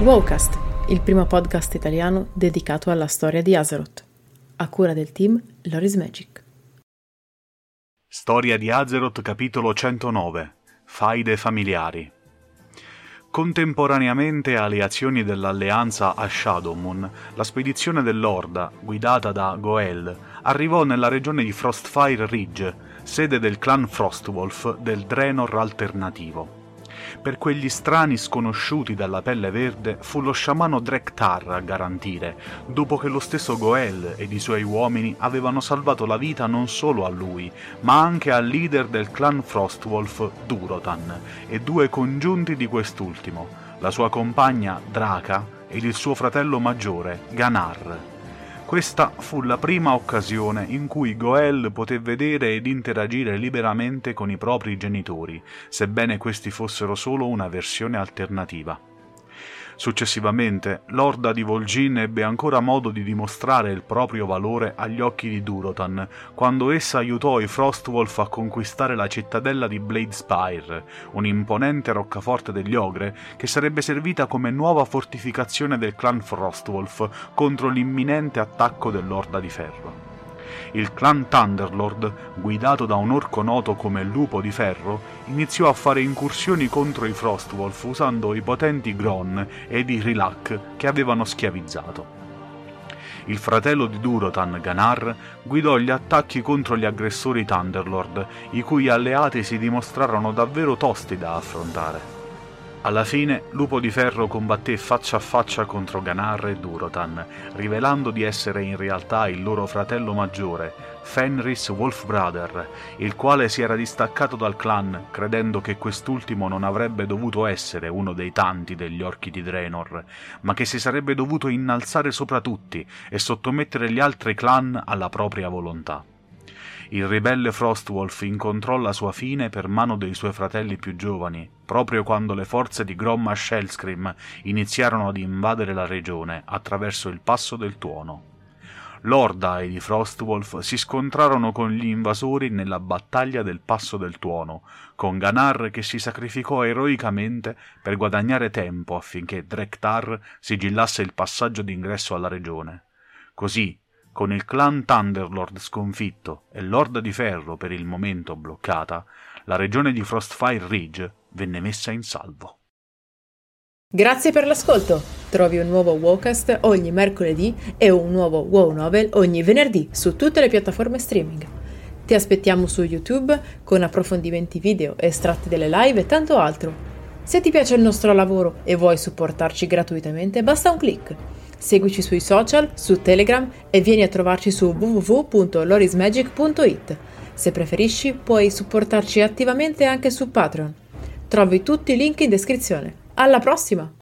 Wowcast, il primo podcast italiano dedicato alla storia di Azeroth, a cura del team Loris Magic. Storia di Azeroth capitolo 109 Faide familiari Contemporaneamente alle azioni dell'alleanza a Shadowmoon, la spedizione dell'Orda, guidata da Goel, arrivò nella regione di Frostfire Ridge, sede del clan Frostwolf del Draenor alternativo. Per quegli strani sconosciuti dalla pelle verde fu lo sciamano Drektar a garantire, dopo che lo stesso Goel ed i suoi uomini avevano salvato la vita non solo a lui, ma anche al leader del clan Frostwolf, Durotan, e due congiunti di quest'ultimo, la sua compagna Draka ed il suo fratello maggiore, Ganar. Questa fu la prima occasione in cui Goel poté vedere ed interagire liberamente con i propri genitori, sebbene questi fossero solo una versione alternativa. Successivamente, l'orda di Vol'jin ebbe ancora modo di dimostrare il proprio valore agli occhi di Durotan, quando essa aiutò i Frostwolf a conquistare la cittadella di Bladespire, un'imponente roccaforte degli Ogre che sarebbe servita come nuova fortificazione del clan Frostwolf contro l'imminente attacco dell'Orda di Ferro il clan Thunderlord, guidato da un orco noto come Lupo di Ferro, iniziò a fare incursioni contro i Frostwolf usando i potenti Gron ed i Rilak che avevano schiavizzato. Il fratello di Durotan, Ganar, guidò gli attacchi contro gli aggressori Thunderlord, i cui alleati si dimostrarono davvero tosti da affrontare. Alla fine Lupo di Ferro combatté faccia a faccia contro Ganar e Durotan, rivelando di essere in realtà il loro fratello maggiore, Fenris Wolfbrother, il quale si era distaccato dal clan, credendo che quest'ultimo non avrebbe dovuto essere uno dei tanti degli orchi di Draenor, ma che si sarebbe dovuto innalzare sopra tutti e sottomettere gli altri clan alla propria volontà il ribelle Frostwolf incontrò la sua fine per mano dei suoi fratelli più giovani, proprio quando le forze di Gromma Shellscream iniziarono ad invadere la regione attraverso il passo del tuono. L'Orda ed i Frostwolf si scontrarono con gli invasori nella battaglia del Passo del Tuono, con Ganar che si sacrificò eroicamente per guadagnare tempo affinché Drektar sigillasse il passaggio d'ingresso alla regione. Così, con il clan Thunderlord sconfitto e l'Orda di Ferro per il momento bloccata, la regione di Frostfire Ridge venne messa in salvo. Grazie per l'ascolto! Trovi un nuovo Wowcast ogni mercoledì e un nuovo Wow Novel ogni venerdì su tutte le piattaforme streaming. Ti aspettiamo su YouTube con approfondimenti video, estratti delle live e tanto altro. Se ti piace il nostro lavoro e vuoi supportarci gratuitamente, basta un clic. Seguici sui social, su Telegram e vieni a trovarci su www.lorismagic.it. Se preferisci, puoi supportarci attivamente anche su Patreon. Trovi tutti i link in descrizione. Alla prossima!